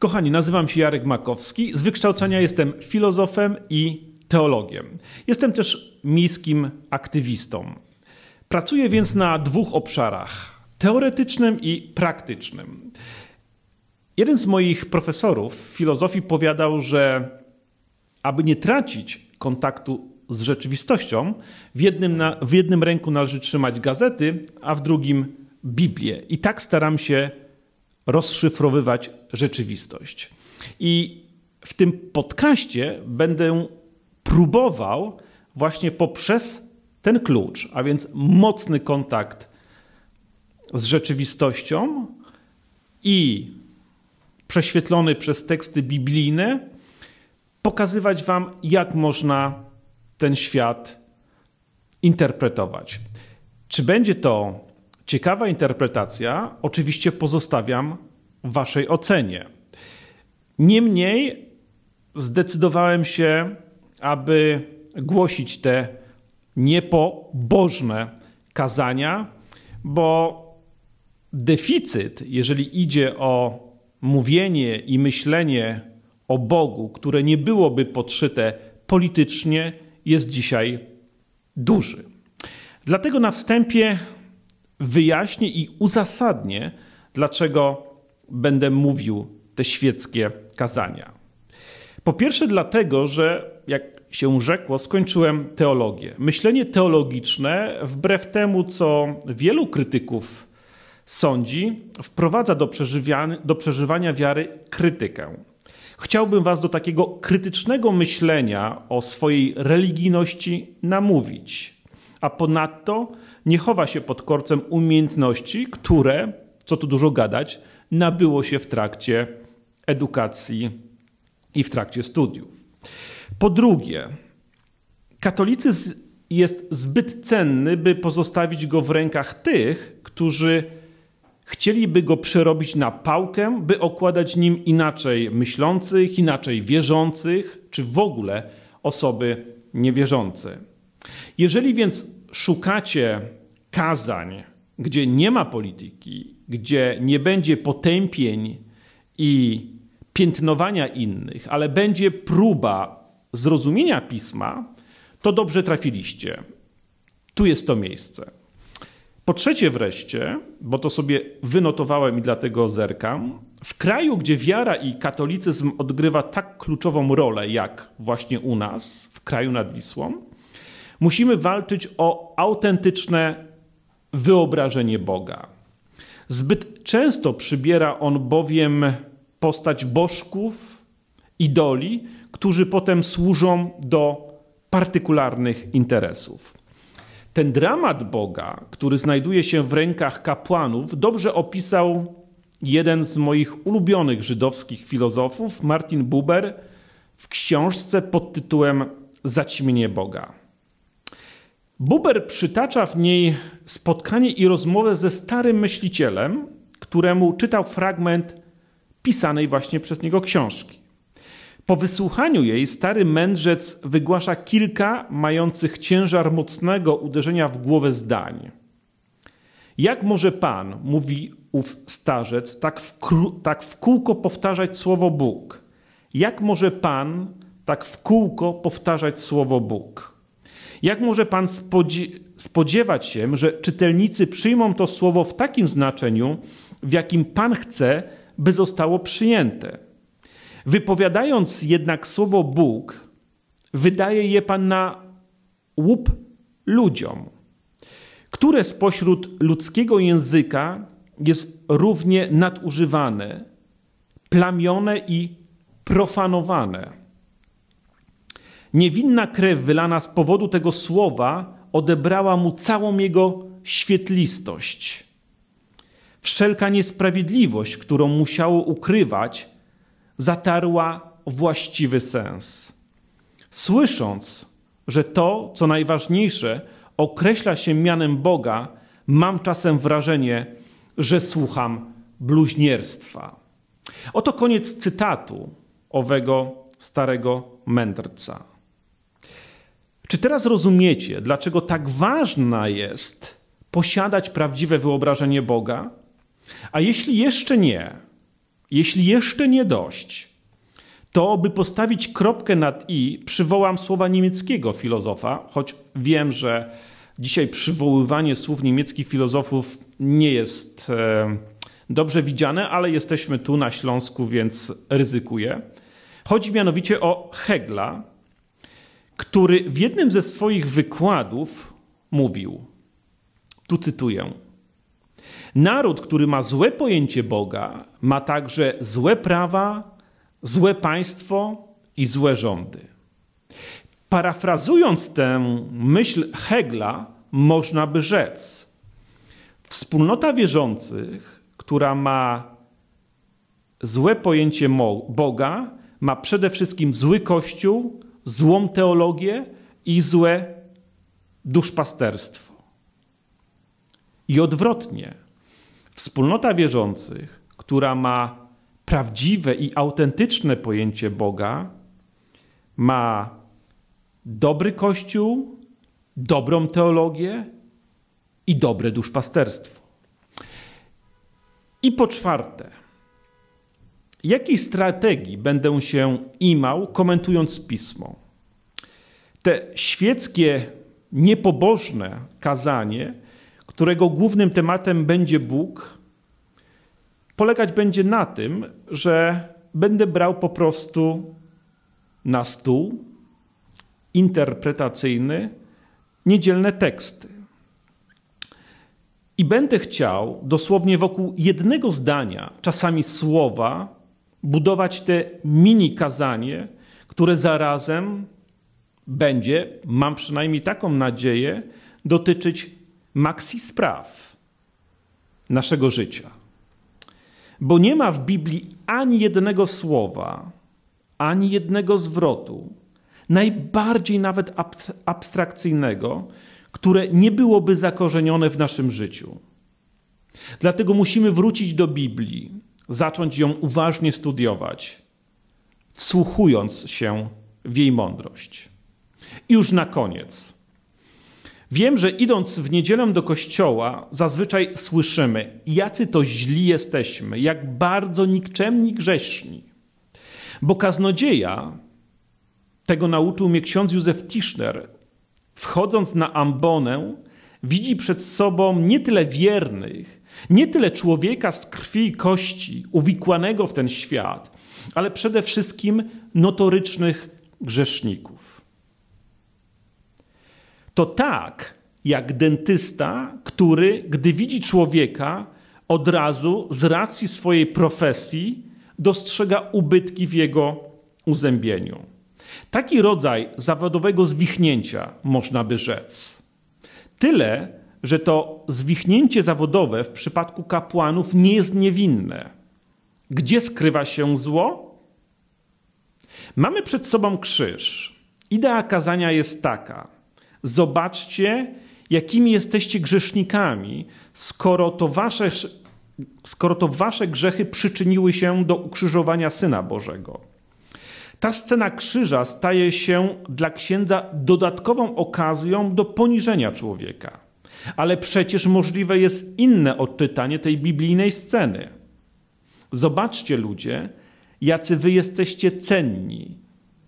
Kochani, nazywam się Jarek Makowski. Z wykształcenia jestem filozofem i teologiem. Jestem też miejskim aktywistą. Pracuję więc na dwóch obszarach: teoretycznym i praktycznym. Jeden z moich profesorów filozofii powiadał, że aby nie tracić kontaktu z rzeczywistością, w jednym, na, w jednym ręku należy trzymać gazety, a w drugim Biblię. I tak staram się rozszyfrowywać rzeczywistość. I w tym podcaście będę próbował właśnie poprzez ten klucz, a więc mocny kontakt z rzeczywistością i prześwietlony przez teksty biblijne, pokazywać Wam, jak można ten świat interpretować. Czy będzie to ciekawa interpretacja? Oczywiście pozostawiam Waszej ocenie. Niemniej zdecydowałem się, aby głosić te niepobożne kazania, bo deficyt, jeżeli idzie o mówienie i myślenie o Bogu, które nie byłoby podszyte politycznie, jest dzisiaj duży. Dlatego na wstępie wyjaśnię i uzasadnię, dlaczego będę mówił te świeckie kazania. Po pierwsze, dlatego, że jak się rzekło, skończyłem teologię. Myślenie teologiczne, wbrew temu, co wielu krytyków sądzi, wprowadza do do przeżywania wiary krytykę. Chciałbym Was do takiego krytycznego myślenia o swojej religijności namówić, a ponadto nie chowa się pod korcem umiejętności, które, co tu dużo gadać, nabyło się w trakcie edukacji i w trakcie studiów. Po drugie, katolicyzm jest zbyt cenny, by pozostawić go w rękach tych, którzy chcieliby go przerobić na pałkę, by okładać nim inaczej myślących, inaczej wierzących, czy w ogóle osoby niewierzące. Jeżeli więc szukacie kazań, gdzie nie ma polityki, gdzie nie będzie potępień i piętnowania innych, ale będzie próba zrozumienia pisma, to dobrze trafiliście. Tu jest to miejsce. Po trzecie wreszcie, bo to sobie wynotowałem i dlatego zerkam, w kraju, gdzie wiara i katolicyzm odgrywa tak kluczową rolę jak właśnie u nas, w kraju nad Wisłą, musimy walczyć o autentyczne wyobrażenie Boga. Zbyt często przybiera on bowiem postać bożków, idoli, którzy potem służą do partykularnych interesów. Ten dramat Boga, który znajduje się w rękach kapłanów, dobrze opisał jeden z moich ulubionych żydowskich filozofów, Martin Buber, w książce pod tytułem Zaćmienie Boga. Buber przytacza w niej spotkanie i rozmowę ze starym myślicielem, któremu czytał fragment pisanej właśnie przez niego książki. Po wysłuchaniu jej stary mędrzec wygłasza kilka mających ciężar mocnego uderzenia w głowę zdań. Jak może Pan, mówi ów starzec, tak w, tak w kółko powtarzać słowo Bóg? Jak może Pan tak w kółko powtarzać słowo Bóg? Jak może Pan spodziewać się, że czytelnicy przyjmą to słowo w takim znaczeniu, w jakim Pan chce, by zostało przyjęte? Wypowiadając jednak słowo Bóg, wydaje je Pan na łup ludziom, które spośród ludzkiego języka jest równie nadużywane, plamione i profanowane. Niewinna krew wylana z powodu tego słowa odebrała mu całą jego świetlistość. Wszelka niesprawiedliwość, którą musiało ukrywać, zatarła właściwy sens. Słysząc, że to, co najważniejsze, określa się mianem Boga, mam czasem wrażenie, że słucham bluźnierstwa. Oto koniec cytatu owego starego mędrca. Czy teraz rozumiecie, dlaczego tak ważna jest posiadać prawdziwe wyobrażenie Boga? A jeśli jeszcze nie, jeśli jeszcze nie dość, to by postawić kropkę nad i, przywołam słowa niemieckiego filozofa, choć wiem, że dzisiaj przywoływanie słów niemieckich filozofów nie jest e, dobrze widziane, ale jesteśmy tu na Śląsku, więc ryzykuję. Chodzi mianowicie o Hegla, który w jednym ze swoich wykładów mówił, tu cytuję, Naród, który ma złe pojęcie Boga, ma także złe prawa, złe państwo i złe rządy. Parafrazując tę myśl Hegla, można by rzec: Wspólnota wierzących, która ma złe pojęcie Boga, ma przede wszystkim zły kościół, złą teologię i złe duszpasterstwo. I odwrotnie, wspólnota wierzących, która ma prawdziwe i autentyczne pojęcie Boga, ma dobry kościół, dobrą teologię i dobre duszpasterstwo. I po czwarte, jakiej strategii będę się imał, komentując pismo? Te świeckie, niepobożne kazanie, którego głównym tematem będzie Bóg, polegać będzie na tym, że będę brał po prostu na stół interpretacyjny niedzielne teksty. I będę chciał dosłownie wokół jednego zdania, czasami słowa, budować te mini kazanie, które zarazem będzie, mam przynajmniej taką nadzieję, dotyczyć maksji spraw naszego życia. Bo nie ma w Biblii ani jednego słowa, ani jednego zwrotu, najbardziej nawet abstrakcyjnego, które nie byłoby zakorzenione w naszym życiu. Dlatego musimy wrócić do Biblii, zacząć ją uważnie studiować, wsłuchując się w jej mądrość. I już na koniec. Wiem, że idąc w niedzielę do kościoła, zazwyczaj słyszymy, jacy to źli jesteśmy, jak bardzo nikczemni grzeszni. Bo kaznodzieja, tego nauczył mnie ksiądz Józef Tischner, wchodząc na ambonę, widzi przed sobą nie tyle wiernych, nie tyle człowieka z krwi i kości, uwikłanego w ten świat, ale przede wszystkim notorycznych grzeszników. To tak, jak dentysta, który, gdy widzi człowieka, od razu z racji swojej profesji dostrzega ubytki w jego uzębieniu. Taki rodzaj zawodowego zwichnięcia można by rzec. Tyle, że to zwichnięcie zawodowe w przypadku kapłanów nie jest niewinne. Gdzie skrywa się zło? Mamy przed sobą krzyż. Idea kazania jest taka: zobaczcie, jakimi jesteście grzesznikami, skoro to wasze, skoro to wasze grzechy przyczyniły się do ukrzyżowania Syna Bożego. Ta scena krzyża staje się dla księdza dodatkową okazją do poniżenia człowieka. Ale przecież możliwe jest inne odczytanie tej biblijnej sceny. Zobaczcie, ludzie, jacy wy jesteście cenni,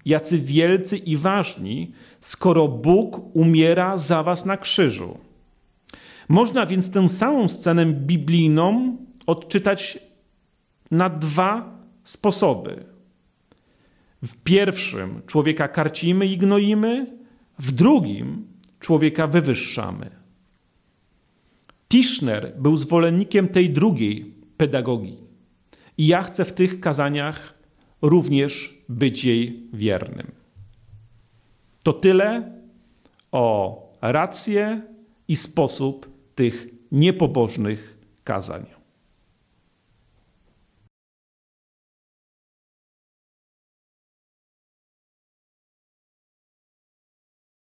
jacy wielcy i ważni, skoro Bóg umiera za was na krzyżu. Można więc tę samą scenę biblijną odczytać na dwa sposoby. W pierwszym człowieka karcimy i gnoimy, w drugim człowieka wywyższamy. Tischner był zwolennikiem tej drugiej pedagogii i ja chcę w tych kazaniach również być jej wiernym. To tyle o rację i sposób tych niepobożnych kazań.